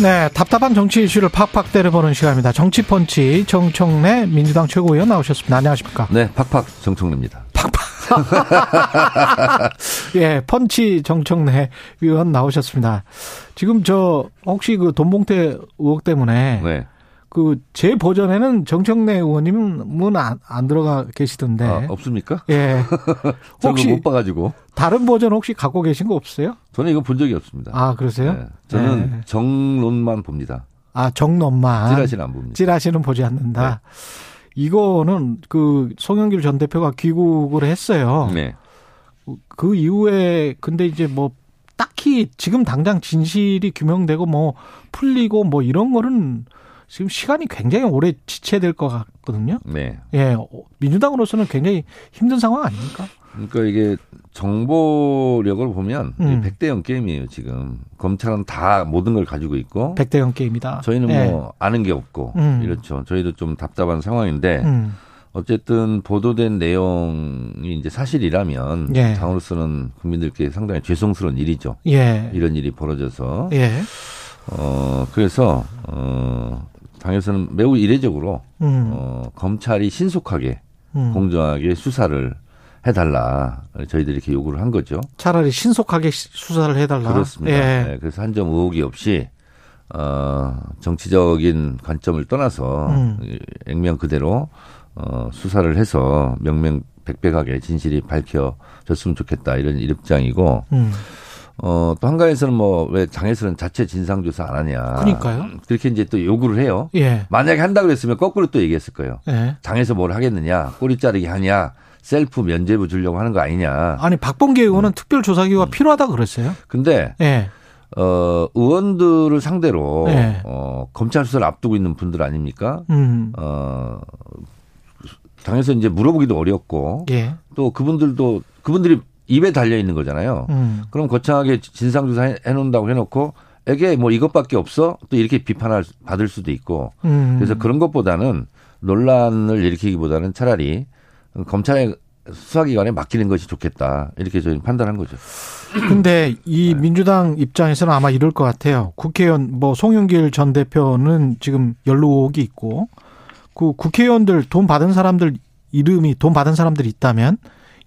네, 답답한 정치 이슈를 팍팍 때려보는 시간입니다. 정치펀치 정청래 민주당 최고위원 나오셨습니다. 안녕하십니까? 네, 팍팍 정청래입니다. 팍팍. 예, 펀치 정청래 위원 나오셨습니다. 지금 저 혹시 그 돈봉태 의혹 때문에 네. 그 제 버전에는 정청래 의원님은 안, 안 들어가 계시던데. 아, 없습니까? 예. 혹시 못 봐가지고 다른 버전 혹시 갖고 계신 거 없어요? 저는 이거 본 적이 없습니다. 아 그러세요? 네. 저는 네. 정론만 봅니다. 아 정론만. 찌라시는 안 봅니다. 찌라시는 보지 않는다. 네. 이거는 그 송영길 전 대표가 귀국을 했어요. 네. 그 이후에 근데 이제 뭐 딱히 지금 당장 진실이 규명되고 뭐 풀리고 뭐 이런 거는 지금 시간이 굉장히 오래 지체될 것 같거든요. 네. 예, 민주당으로서는 굉장히 힘든 상황 아닙니까? 그러니까 이게 정보력을 보면 음. 100대 0 게임이에요, 지금. 검찰은 다 모든 걸 가지고 있고. 100대 0 게임이다. 저희는 네. 뭐 아는 게 없고. 음. 이렇죠. 저희도 좀 답답한 상황인데. 음. 어쨌든 보도된 내용이 이제 사실이라면 예. 당으로서는 국민들께 상당히 죄송스러운 일이죠. 예. 이런 일이 벌어져서. 예. 어, 그래서, 어, 당에서는 매우 이례적으로 음. 어, 검찰이 신속하게 음. 공정하게 수사를 해달라 저희들이 이렇게 요구를 한 거죠. 차라리 신속하게 수사를 해달라. 그렇습니다. 예. 네, 그래서 한 점 의혹이 없이 어, 정치적인 관점을 떠나서 음. 액면 그대로 어, 수사를 해서 명명백백하게 진실이 밝혀졌으면 좋겠다 이런 입장이고. 음. 어, 또 한가에서는 뭐, 왜 장애설은 자체 진상 조사 안 하냐. 그러니까요. 그렇게 이제 또 요구를 해요. 예. 만약에 한다 그랬으면 거꾸로 또 얘기했을 거예요. 예. 장에서 뭘 하겠느냐, 꼬리 자르기 하냐, 셀프 면제부 주려고 하는 거 아니냐. 아니, 박범계 의원은 음. 특별 조사기가 음. 필요하다 그랬어요. 근데, 예. 어, 의원들을 상대로, 예. 어, 검찰 수사를 앞두고 있는 분들 아닙니까? 음. 어, 당에서 이제 물어보기도 어렵고, 예. 또 그분들도, 그분들이 입에 달려 있는 거잖아요. 음. 그럼 거창하게 진상조사 해놓는다고 해놓고 에게 뭐 이것밖에 없어 또 이렇게 비판을 받을 수도 있고 음. 그래서 그런 것보다는 논란을 일으키기보다는 차라리 검찰의 수사기관에 맡기는 것이 좋겠다 이렇게 저희 판단한 거죠. 근데 이 네. 민주당 입장에서는 아마 이럴 것 같아요. 국회의원 뭐 송영길 전 대표는 지금 연루 의혹이 있고 그 국회의원들 돈 받은 사람들 이름이 돈 받은 사람들이 있다면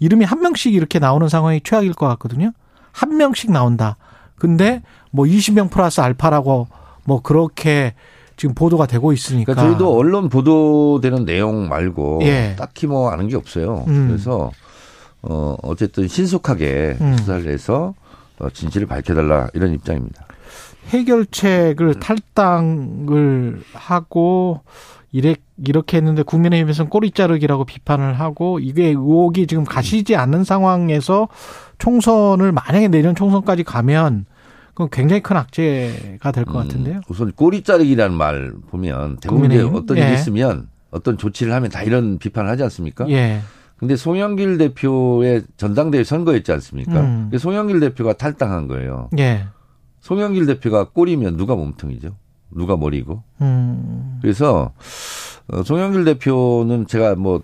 이름이 한 명씩 이렇게 나오는 상황이 최악일 것 같거든요. 한 명씩 나온다. 근데 뭐 20명 플러스 알파라고 뭐 그렇게 지금 보도가 되고 있으니까. 그러니까 저희도 언론 보도되는 내용 말고 예. 딱히 뭐 아는 게 없어요. 음. 그래서 어 어쨌든 신속하게 음. 수사를 해서 어, 진실을 밝혀달라 이런 입장입니다. 해결책을 탈당을 하고 이래, 이렇게 했는데 국민의힘에서는 꼬리 자르기라고 비판을 하고 이게 의혹이 지금 가시지 않는 상황에서 총선을 만약에 내년 총선까지 가면 그건 굉장히 큰 악재가 될것 음, 같은데요. 우선 꼬리 자르기라는 말 보면 대부분 어떤 일이 예. 있으면 어떤 조치를 하면 다 이런 비판을 하지 않습니까? 예. 근데 송영길 대표의 전당대회 선거였지 않습니까? 음. 송영길 대표가 탈당한 거예요. 예. 송영길 대표가 꼬리면 누가 몸통이죠? 누가 머리고. 음. 그래서 어, 송영길 대표는 제가 뭐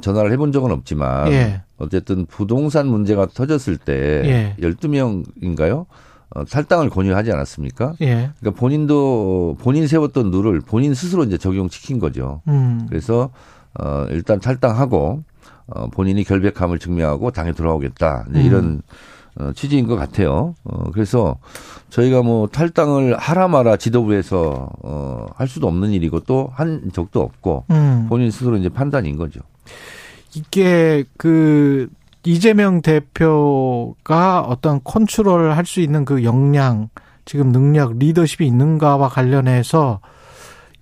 전화를 해본 적은 없지만 예. 어쨌든 부동산 문제가 터졌을 때 예. 12명인가요? 어, 탈당을 권유하지 않았습니까? 예. 그러니까 본인도 본인 세웠던 룰을 본인 스스로 이제 적용시킨 거죠. 음. 그래서 어 일단 탈당하고 어 본인이 결백함을 증명하고 당에 돌아오겠다. 이제 음. 어, 취지인 것 같아요. 어, 그래서 저희가 뭐 탈당을 하라 마라 지도부에서 어, 할 수도 없는 일이고 또 한 적도 없고 음. 본인 스스로 이제 판단인 거죠. 이게 그 이재명 대표가 어떤 컨트롤을 할수 있는 그 역량, 지금 능력, 리더십이 있는가와 관련해서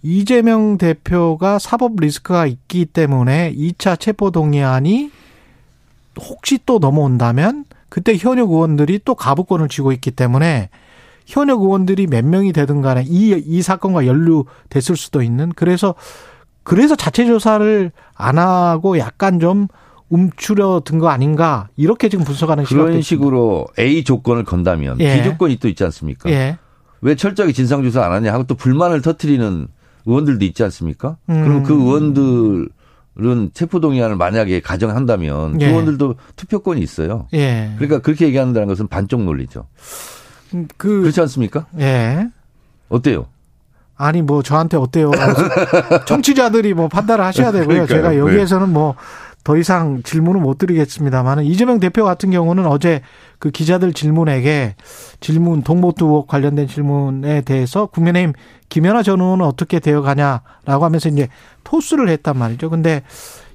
이재명 대표가 사법 리스크가 있기 때문에 2차 체포동의안이 혹시 또 넘어온다면 그때 현역 의원들이 또 가부권을 쥐고 있기 때문에 현역 의원들이 몇 명이 되든 간에 이, 이 사건과 연루됐을 수도 있는 그래서 그래서 자체 조사를 안 하고 약간 좀 움츠려든 거 아닌가 이렇게 지금 분석하는 그런 식으로 A 조건을 건다면 예. B 조건이 또 있지 않습니까? 예. 왜 철저하게 진상 조사 안 하냐 하고 또 불만을 터트리는 의원들도 있지 않습니까? 음. 그럼 그 의원들 은 체포동의안을 만약에 가정한다면 그 예. 그 의원들도 투표권이 있어요. 예. 그러니까 그렇게 얘기한다는 것은 반쪽 논리죠. 음, 그, 그렇지 않습니까? 예. 어때요? 아니 뭐 저한테 어때요? 청취자들이 뭐 판단을 하셔야 되고요. 그러니까요. 제가 여기에서는 뭐 더 이상 질문을 못 드리겠습니다만 이재명 대표 같은 경우는 어제 그 기자들 질문에게 질문 동모투 관련된 질문에 대해서 국민의힘 김연아 전 의원은 어떻게 되어 가냐라고 하면서 이제 토스를 했단 말이죠. 근데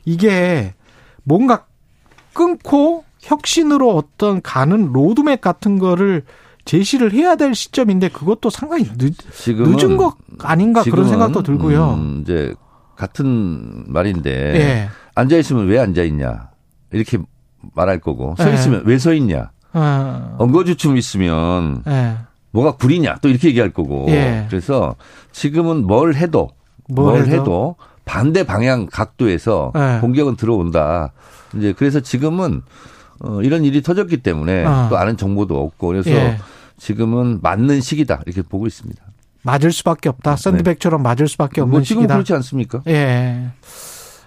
이게 뭔가 끊고 혁신으로 어떤 가는 로드맵 같은 거를 제시를 해야 될 시점인데 그것도 상당히 늦, 늦은 것 아닌가 그런 생각도 들고요. 음, 이제 같은 말인데 예. 앉아 있으면 왜 앉아 있냐 이렇게 말할 거고 서 예. 있으면 예. 왜서 있냐 어. 엉거주춤 있으면 예. 뭐가 구리냐 또 이렇게 얘기할 거고 예. 그래서 지금은 뭘 해도 뭘, 뭘 해도? 해도? 반대 방향 각도에서 예. 공격은 들어온다. 이제 그래서 지금은 어, 이런 일이 터졌기 때문에 어. 또 아는 정보도 없고 그래서 예. 지금은 맞는 시기다 이렇게 보고 있습니다. 맞을 수밖에 없다. 네. 샌드백처럼 맞을 수밖에 없는 뭐 지금 시기다. 그렇지 않습니까? 예.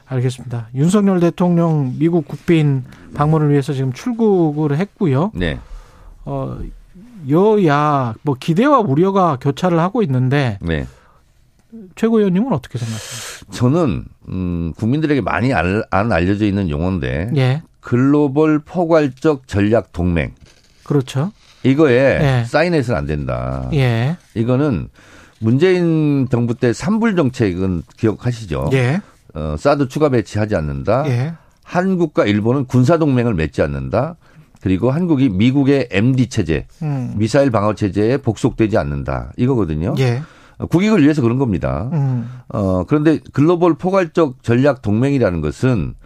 알겠습니다. 윤석열 대통령 미국 국빈 방문을 위해서 지금 출국을 했고요. 네. 어, 여야 뭐 기대와 우려가 교차를 하고 있는데 네. 최고위원님은 어떻게 생각하십니까? 저는 음, 국민들에게 많이 안 알려져 있는 용어인데 예. 글로벌 포괄적 전략 동맹. 그렇죠. 이거에 예. 사인해서는 안 된다. 예. 이거는 문재인 정부 때 산불 정책은 기억하시죠? 예. 어, 사드 추가 배치하지 않는다. 예. 한국과 일본은 군사 동맹을 맺지 않는다. 그리고 한국이 미국의 MD 체제, 음. 미사일 방어 체제에 복속되지 않는다. 이거거든요. 예. 국익을 위해서 그런 겁니다. 음. 어, 그런데 글로벌 포괄적 전략 동맹이라는 것은 어,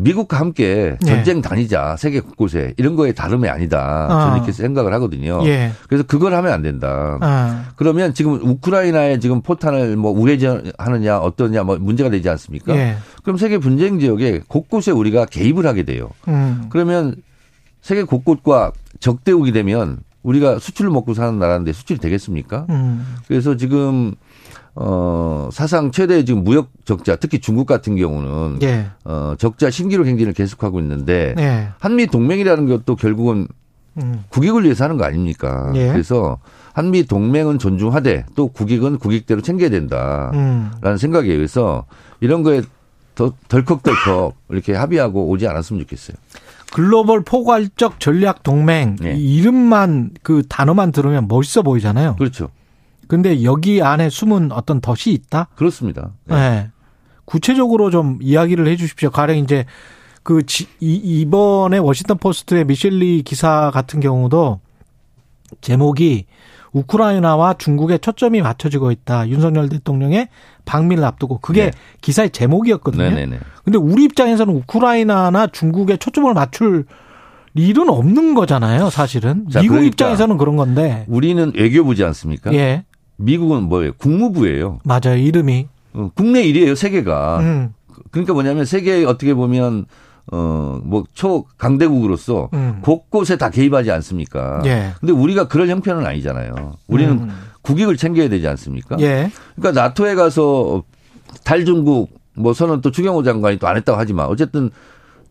미국과 함께 네. 전쟁 다니자 세계 곳곳에 이런 거에 다름이 아니다. 어. 저는 이렇게 생각을 하거든요. 예. 그래서 그걸 하면 안 된다. 어. 그러면 지금 우크라이나에 지금 포탄을 뭐 우회전하느냐 어떠냐 뭐 문제가 되지 않습니까? 예. 그럼 세계 분쟁 지역에 곳곳에 우리가 개입을 하게 돼요. 음. 그러면 세계 곳곳과 적대국이 되면 우리가 수출을 먹고 사는 나라인데 수출이 되겠습니까? 음. 그래서 지금 어, 사상 최대 지금 무역 적자, 특히 중국 같은 경우는 예. 어, 적자 신기록 행진을 계속하고 있는데 예. 한미 동맹이라는 것도 결국은 음. 국익을 위해서 하는 거 아닙니까? 예. 그래서 한미 동맹은 존중하되 또 국익은 국익대로 챙겨야 된다라는 음. 생각에 의해서 이런 거에 더 덜컥덜컥 이렇게 합의하고 오지 않았으면 좋겠어요. 글로벌 포괄적 전략 동맹 네. 이름만 그 단어만 들으면 멋있어 보이잖아요. 그렇죠. 근데 여기 안에 숨은 어떤 덫이 있다? 그렇습니다. 네. 네. 구체적으로 좀 이야기를 해 주십시오. 가령 이제 그 지, 이, 이번에 워싱턴 포스트의 미셸리 기사 같은 경우도 제목이 우크라이나와 중국의 초점이 맞춰지고 있다. 윤석열 대통령의 방미를 앞두고 그게 네. 기사의 제목이었거든요. 네네네. 근데 우리 입장에서는 우크라이나나 중국에 초점을 맞출 일은 없는 거잖아요, 사실은. 자, 미국 그러니까 입장에서는 그런 건데. 우리는 외교부지 않습니까? 예. 미국은 뭐예요? 국무부예요. 맞아요. 이름이. 어, 국내 일이에요. 세계가. 음. 그러니까 뭐냐면 세계 어떻게 보면 어뭐 초강대국으로서 음. 곳곳에 다 개입하지 않습니까? 예. 근데 우리가 그럴 형편은 아니잖아요. 우리는 음. 국익을 챙겨야 되지 않습니까? 예. 그러니까 나토에 가서 달중국 뭐 선언 또 추경호 장관이 또 안 했다고 하지만 어쨌든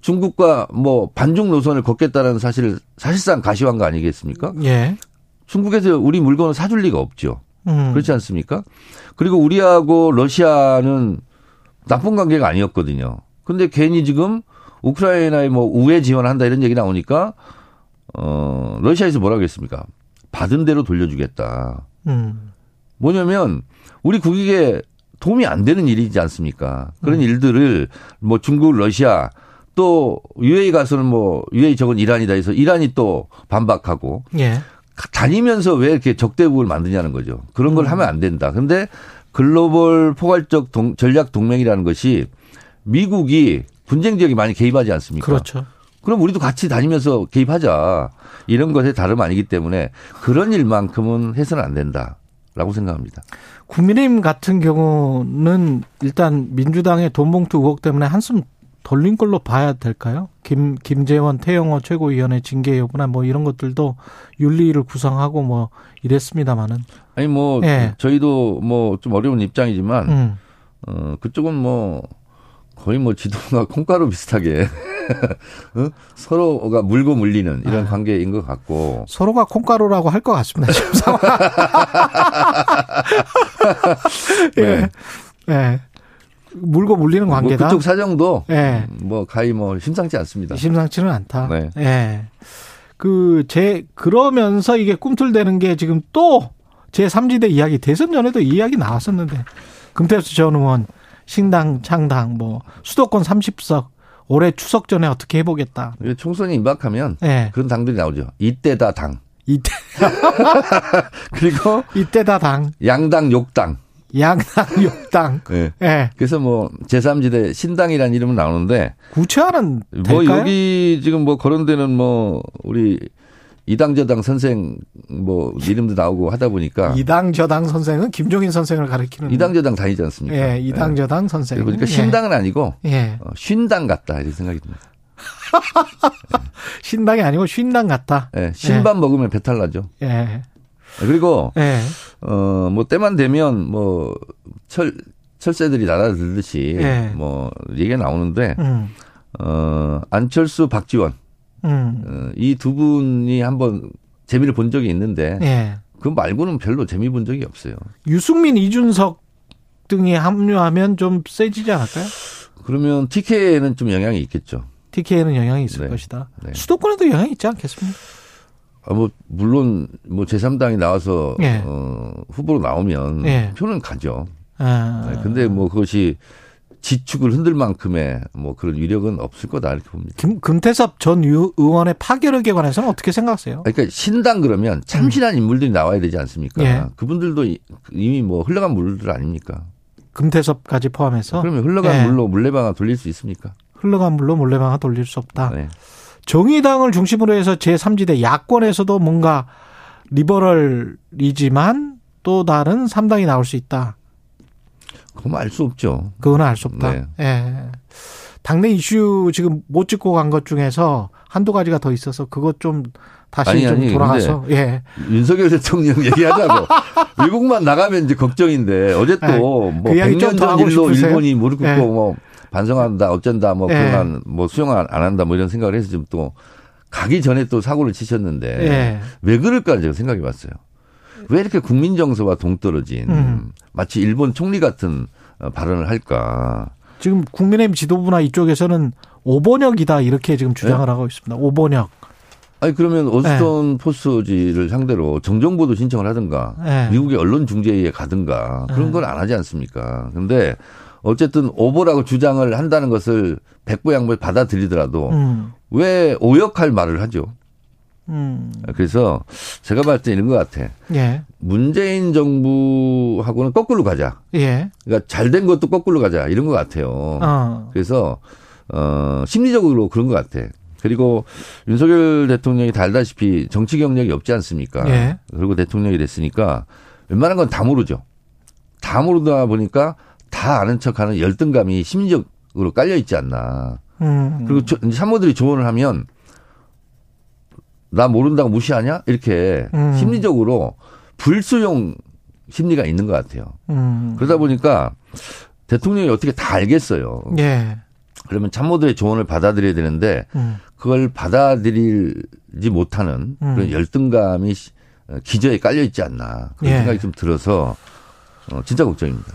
중국과 뭐 반중 노선을 걷겠다는 사실 사실상 가시한 거 아니겠습니까? 예. 중국에서 우리 물건을 사줄 리가 없죠. 음. 그렇지 않습니까? 그리고 우리하고 러시아는 나쁜 관계가 아니었거든요. 근데 괜히 지금 우크라이나에 뭐 우회 지원한다 이런 얘기 나오니까 어 러시아에서 뭐라고 했습니까? 받은 대로 돌려주겠다. 음. 뭐냐면 우리 국익에 도움이 안 되는 일이지 않습니까? 그런 음. 일들을 뭐 중국, 러시아 또 UAE 가서는 뭐 UAE 저건 이란이다 해서 이란이 또 반박하고 예. 다니면서 왜 이렇게 적대국을 만드냐는 거죠. 그런 걸 음. 하면 안 된다. 근데 글로벌 포괄적 동, 전략 동맹이라는 것이 미국이 분쟁 지역이 많이 개입하지 않습니까? 그렇죠. 그럼 우리도 같이 다니면서 개입하자. 이런 것에 다름 아니기 때문에 그런 일만큼은 해서는 안 된다 라고 생각합니다. 국민의힘 같은 경우는 일단 민주당의 돈봉투 의혹 때문에 한숨 돌린 걸로 봐야 될까요? 김, 김재원 태영호 최고위원회 징계 여부나 뭐 이런 것들도 윤리를 구성하고 뭐 이랬습니다만은. 아니 뭐 예. 저희도 뭐 좀 어려운 입장이지만 음. 어 그쪽은 뭐 거의 뭐 지도가 콩가루 비슷하게 어? 서로가 물고 물리는 이런 아. 관계인 것 같고 서로가 콩가루라고 할 것 같습니다 지금 상황. 예. 네. 예. 물고 물리는 뭐 관계다. 뭐 그쪽 사정도 예. 뭐 가히 뭐 심상치 않습니다. 심상치는 않다. 네. 예. 그제 그러면서 이게 꿈틀대는 게 지금 또 제 3지대 이야기 대선 전에도 이야기 나왔었는데 금태수 전 의원 신당 창당 뭐 수도권 30석 올해 추석 전에 어떻게 해보겠다. 총선이 임박하면 네. 그런 당들이 나오죠. 이때다 당. 이때 그리고 이때다 당. 양당 욕당. 양당 욕당. 네. 네. 그래서 뭐 제3지대 신당이라는 이름은 나오는데 구체화는 뭐 여기 지금 뭐 거론되는 뭐 우리 이당 저당 선생 뭐 이름도 나오고 하다 보니까 이당 저당 선생은 김종인 선생을 가리키는 이당 저당 다니지 않습니까? 예, 이당 저당 예. 선생. 그러니까 신당은 아니고 예. 어, 쉰당 같다 이런 생각이 듭니다. 신당이 아니고 쉰당 같다. 예, 신밥 예. 먹으면 배탈 나죠. 예. 그리고 예. 어뭐 때만 되면 뭐 철 철새들이 날아들듯이 예. 뭐 얘기가 나오는데 음. 어 안철수 박지원 음. 어, 이두 분이 한번 재미를 본 적이 있는데 예. 그 말고는 별로 재미 본 적이 없어요. 유승민, 이준석 등이 합류하면 좀 세지지 않을까요? 그러면 TK에는 좀 영향이 있겠죠. TK에는 영향이 있을 네. 것이다. 네. 수도권에도 영향이 있지 않겠습니까? 아, 뭐, 물론, 뭐, 제3당이 나와서, 예. 어, 후보로 나오면, 예. 표는 가죠. 아. 네, 근데 뭐, 그것이 지축을 흔들 만큼의 뭐 그런 위력은 없을 거다 이렇게 봅니다. 김, 금태섭 전 의원의 파결에 관해서는 어떻게 생각하세요? 그러니까 신당 그러면 참신한 음. 인물들이 나와야 되지 않습니까? 예. 그분들도 이미 뭐 흘러간 물들 아닙니까? 금태섭까지 포함해서 그러면 흘러간 예. 물로 물레방아 돌릴 수 있습니까? 흘러간 물로 물레방아 돌릴 수 없다. 네. 정의당을 중심으로 해서 제3지대 야권에서도 뭔가 리버럴이지만 또 다른 3당이 나올 수 있다. 그건 알 수 없죠. 그건 알 수 없다. 네. 예. 당내 이슈 지금 못 짚고 간 것 중에서 한두 가지가 더 있어서 그것 좀 다시 아니, 좀 아니, 돌아가서 예. 윤석열 대통령 얘기하자고 외국만 나가면 이제 걱정인데 어제 또뭐 예. 그 100년 전 일로 싶으세요? 일본이 무릎 꿇고 예. 뭐 반성한다 어쩐다 뭐 예. 그런 뭐 수용 안 한다 뭐 이런 생각을 해서 좀또 가기 전에 또 사고를 치셨는데 예. 왜 그럴까 제가 생각해 봤어요. 왜 이렇게 국민 정서와 동떨어진 음. 마치 일본 총리 같은 어, 발언을 할까? 지금 국민의힘 지도부나 이쪽에서는 오번역이다 이렇게 지금 주장을 네? 하고 있습니다. 오번역. 아니 그러면 어스톤 네. 포스지를 상대로 정정보도 신청을 하든가 네. 미국의 언론 중재에 가든가 그런 네. 걸안 하지 않습니까? 근데 어쨌든 오보라고 주장을 한다는 것을 백보양물 받아들이더라도 음. 왜 오역할 말을 하죠? 음. 그래서 제가 봤을 때 이런 것 같아. 예. 문재인 정부하고는 거꾸로 가자. 예. 그러니까 잘 된 것도 거꾸로 가자. 이런 것 같아요. 어. 그래서, 어, 심리적으로 그런 것 같아. 그리고 윤석열 대통령이 달다시피 정치 경력이 없지 않습니까? 예. 그리고 대통령이 됐으니까 웬만한 건 다 모르죠. 다 모르다 보니까 다 아는 척 하는 열등감이 심리적으로 깔려 있지 않나. 음. 그리고 참모들이 조언을 하면 나 모른다고 무시하냐? 이렇게 음. 심리적으로 불수용 심리가 있는 것 같아요. 음. 그러다 보니까 대통령이 어떻게 다 알겠어요. 예. 그러면 참모들의 조언을 받아들여야 되는데 음. 그걸 받아들이지 못하는 음. 그런 열등감이 기저에 깔려 있지 않나 그런 예. 생각이 좀 들어서 어, 진짜 걱정입니다.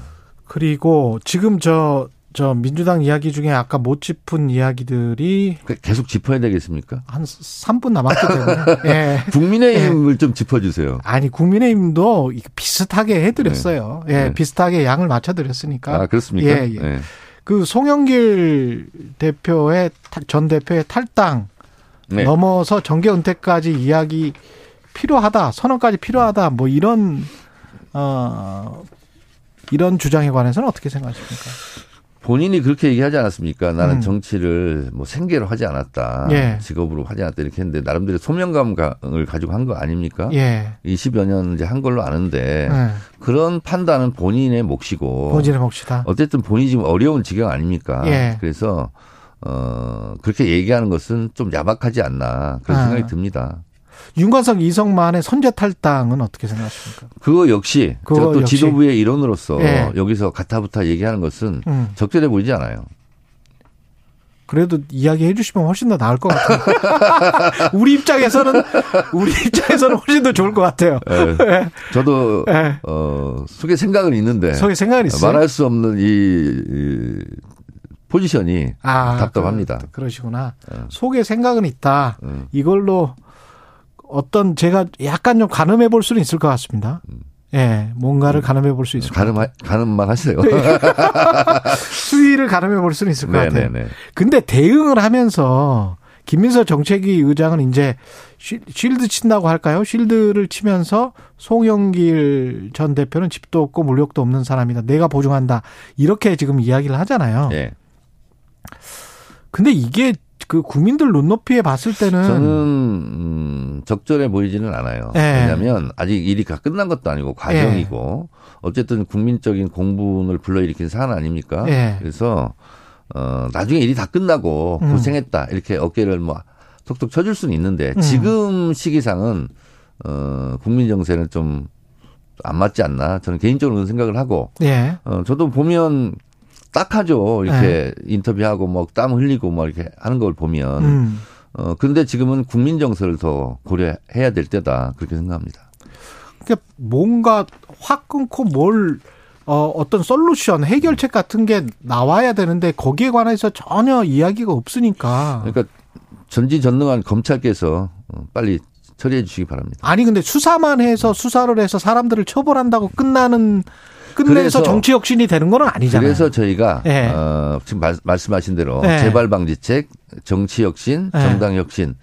그리고 지금 저저 민주당 이야기 중에 아까 못 짚은 이야기들이 그 계속 짚어야 되겠습니까? 한 3분 남았기 때문에. 예. 국민의힘을 예. 좀 짚어주세요. 아니 국민의힘도 비슷하게 해드렸어요. 네. 예, 네. 비슷하게 양을 맞춰드렸으니까. 아 그렇습니까? 예, 예. 네. 그 송영길 대표의 전 대표의 탈당 네. 넘어서 정계 은퇴까지 이야기 필요하다, 선언까지 필요하다, 뭐 이런 어 이런 주장에 관해서는 어떻게 생각하십니까? 본인이 그렇게 얘기하지 않았습니까? 나는 음. 정치를 뭐 생계로 하지 않았다. 예. 직업으로 하지 않았다. 이렇게 했는데 나름대로 소명감을 가지고 한 거 아닙니까? 예. 20여 년 이제 한 걸로 아는데 예. 그런 판단은 본인의 몫이고. 본인의 몫이다. 어쨌든 본인이 지금 어려운 지경 아닙니까? 예. 그래서 어, 그렇게 얘기하는 것은 좀 야박하지 않나 그런 아. 생각이 듭니다. 윤관석 이성만의 선제 탈당은 어떻게 생각하십니까? 그거 역시 그거 또 역시. 지도부의 일원으로서 예. 여기서 가타부타 얘기하는 것은 음. 적절해 보이지 않아요. 그래도 이야기해 주시면 훨씬 더 나을 것 같아요. 우리 입장에서는 우리 입장에서는 훨씬 더 좋을 것 같아요. 네. 네. 저도 네. 어, 속에 생각은 있는데 속에 생각은 있어요. 말할 수 없는 이, 이 포지션이 아, 답답합니다. 그, 그러시구나. 속에 생각은 있다. 이걸로 어떤 제가 약간 좀 가늠해 볼 수는 있을 것 같습니다. 음. 예, 뭔가를 음. 가늠해 볼 수 있을 것 가늠, 가늠만 하세요. 수위를 가늠해 볼 수는 있을 것 네네네. 같아요. 네, 네. 근데 대응을 하면서 김민서 정책위 의장은 이제 쉴드 친다고 할까요? 쉴드를 치면서 송영길 전 대표는 집도 없고 물력도 없는 사람이다. 내가 보증한다. 이렇게 지금 이야기를 하잖아요. 네. 근데 이게 그 국민들 눈높이에 봤을 때는 저는 음, 적절해 보이지는 않아요. 네. 왜냐하면 아직 일이 다 끝난 것도 아니고 과정이고 네. 어쨌든 국민적인 공분을 불러일으킨 사안 아닙니까? 네. 그래서 어 나중에 일이 다 끝나고 음. 고생했다 이렇게 어깨를 뭐 톡톡 쳐줄 수는 있는데 음. 지금 시기상은 어 국민 정세는 좀 안 맞지 않나 저는 개인적으로 생각을 하고 예. 어 저도 보면 딱하죠. 이렇게 네. 인터뷰하고 뭐 땀 흘리고 뭐 이렇게 하는 걸 보면. 음. 어, 근데 지금은 국민 정서를 더 고려해야 될 때다. 그렇게 생각합니다. 그러니까 뭔가 확 끊고 뭘 어, 어떤 솔루션, 해결책 같은 게 나와야 되는데 거기에 관해서 전혀 이야기가 없으니까. 그러니까 전지전능한 검찰께서 어, 빨리 처리해 주시기 바랍니다. 아니 근데 수사만 해서 수사를 해서 사람들을 처벌한다고 끝나는 끝내서 정치 혁신이 되는 건 아니잖아요. 그래서 저희가 네. 어, 지금 말, 씀하신 대로 네. 재발 방지책, 정치 혁신, 네. 정당 혁신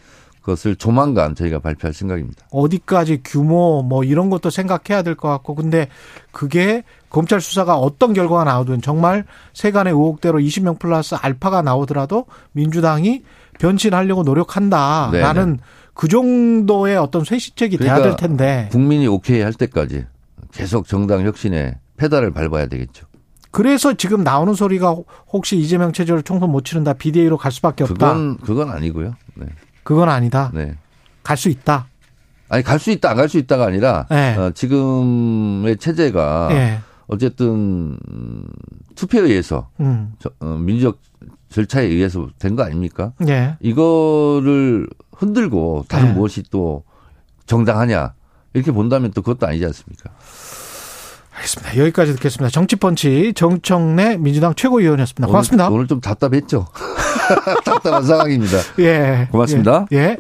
그것을 조만간 저희가 발표할 생각입니다. 어디까지 규모 뭐 이런 것도 생각해야 될 것 같고 근데 그게 검찰 수사가 어떤 결과가 나오든 정말 세간의 의혹대로 20명 플러스 알파가 나오더라도 민주당이 변신하려고 노력한다라는 네네. 그 정도의 어떤 쇄신책이 그러니까 돼야 될 텐데 국민이 오케이 할 때까지 계속 정당 혁신에 페달을 밟아야 되겠죠. 그래서 지금 나오는 소리가 혹시 이재명 체제로 총선 못 치른다 비대위로 갈 수밖에 없다. 그건 그건 아니고요. 네. 그건 아니다. 네. 갈 수 있다. 아니 갈 수 있다 안 갈 수 있다가 아니라 네. 어, 지금의 체제가 네. 어쨌든 투표에 의해서 음. 저, 어, 민주적 절차에 의해서 된 거 아닙니까? 네. 이거를 흔들고 다른 네. 무엇이 또 정당하냐 이렇게 본다면 또 그것도 아니지 않습니까? 알겠습니다. 여기까지 듣겠습니다. 정치펀치 정청래 민주당 최고위원이었습니다. 고맙습니다. 오늘, 오늘 좀 답답했죠. 답답한 상황입니다. 예. 고맙습니다. 예. 예.